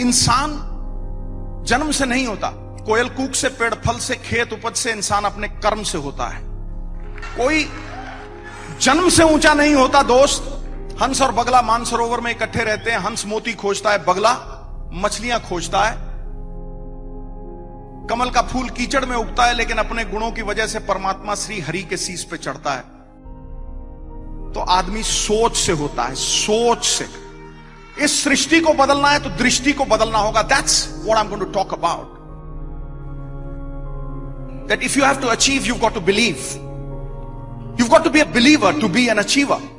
इंसान जन्म से नहीं होता। कोयल कूक से, पेड़ फल से, खेत उपज से इंसान अपने कर्म से होता है। कोई जन्म से ऊँचा नहीं होता, दोस्त। हंस और बगला मानसरोवर में इकट्ठे रहते हैं। हंस मोती खोजता है, बगला मछलियाँ खोजता है। कमल का फूल कीचड़ में उगता है, लेकिन अपने गुणों की वजह से परमात्मा श्री हरि के शीश पे चढ़ता है। तो आदमी सोच से होता है, सोच से। इस सृष्टि को बदलना है तो दृष्टि को बदलना होगा that's what I am going to talk about that if you have to achieve you got to believe you got to be a believer to be an achiever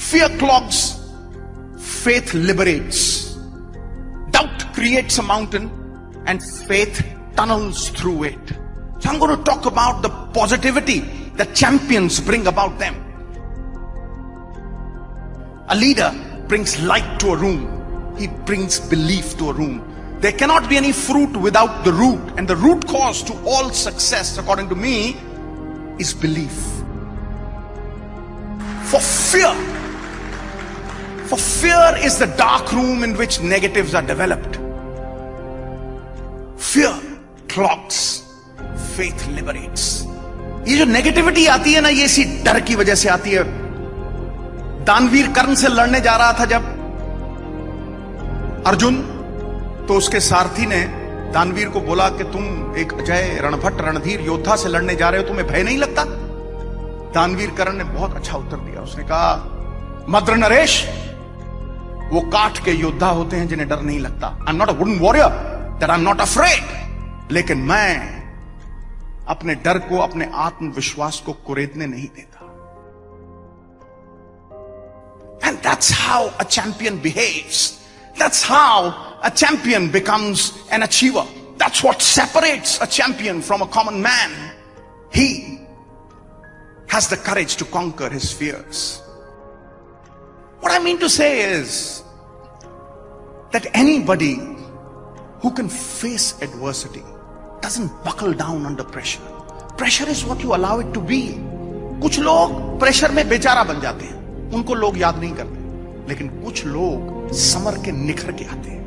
Fear clogs, faith liberates. Doubt creates a mountain, and faith tunnels through it. So I'm going to talk about the positivity that champions bring about them. A leader brings light to a room, he brings belief to a room. There cannot be any fruit without the root, and the root cause to all success, according to me, is belief. For fear, for fear is the dark room in which negatives are developed. Fear clogs, faith liberates. ये जो negativity आती है ना ये इसी डर की वजह से आती है दानवीर कर्ण से लड़ने जा रहा था जब अर्जुन तो उसके सारथी ने दानवीर को बोला कि तुम एक अजय रणभट्ट रणधीर योद्धा से लड़ने जा रहे हो, तुम्हें भय नहीं लगता? दानवीर कर्ण ने बहुत अच्छा उत्तर दिया। उसने कहा, मद्र नरेश, वो काठ के योद्धा होते हैं जिन्हें डर नहीं लगता। I not a wooden warrior that I not afraid लेकिन मैं अपने डर को, अपने आत्मविश्वास को कुरेदने नहीं देता। And that's how a champion behaves that's how a champion becomes an achiever that's what separates a champion from a common man he has the courage to conquer his fears. What I mean to say is that anybody who can face adversity doesn't buckle down under pressure. Pressure is what you allow it to be. कुछ लोग pressure में बेचारा बन जाते हैं उनको लोग याद नहीं करते लेकिन कुछ लोग समर के निखर के आते हैं।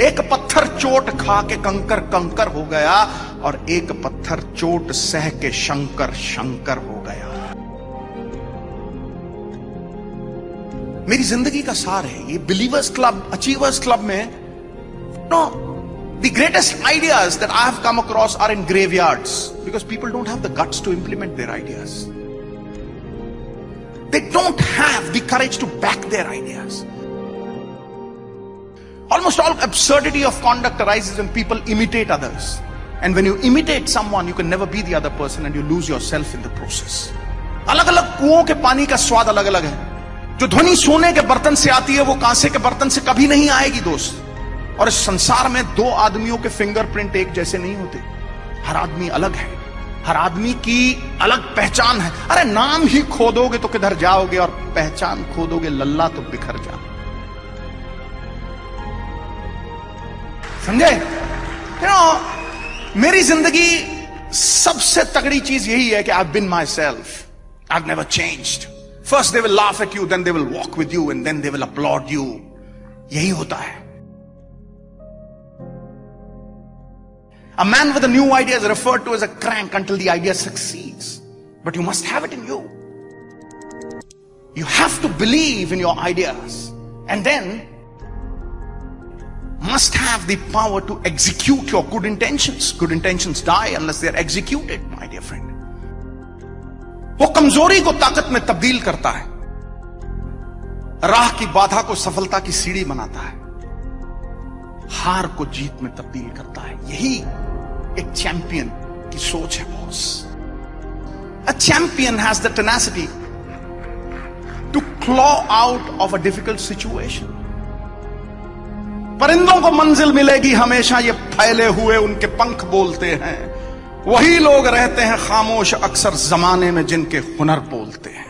एक पत्थर चोट खा के कंकर कंकर हो गया और एक पत्थर चोट सह के शंकर शंकर हो गया। मेरी ज़िंदगी का सार है। ये बिलीवर्स क्लब, अचीवर्स क्लब में no the greatest ideas that I have come across are in graveyards because people don't have the guts to implement their ideas they don't have the courage to back their ideas Almost all absurdity of conduct arises when people imitate others. And when you imitate someone, you can never be the other person and you lose yourself in the process. अलग अलग कुओं के पानी का स्वाद अलग अलग है जो ध्वनि सोने के बर्तन से आती है वो कांसे के बर्तन से कभी नहीं आएगी दोस्त और इस संसार में दो आदमियों के फिंगरप्रिंट एक जैसे नहीं होते हर आदमी अलग है हर आदमी की अलग पहचान है। अरे नाम ही खोदोगे तो किधर जाओगे और पहचान खोदोगे, लल्ला तो बिखर जाओगे समझे? यू नो मेरी ज़िंदगी सबसे तगड़ी चीज़ यही है कि I been myself I never change first they will laugh at you then they will walk with you and then they will applaud you यही होता है। A man with a new idea is referred to as a crank until the idea succeeds. But you must have it in you. You have to believe in your ideas. And then must have the power to execute your good intentions. Good intentions die unless they are executed, my dear friend. वो कमजोरी को ताकत में तब्दील करता है राह की बाधा को सफलता की सीढ़ी बनाता है हार को जीत में तब्दील करता है यही एक चैंपियन की सोच है boss a champion has the tenacity to claw out of a difficult situation परिंदों को मंजिल मिलेगी हमेशा, ये फैले हुए उनके पंख बोलते हैं। वही लोग रहते हैं खामोश अक्सर जमाने में जिनके हुनर बोलते हैं।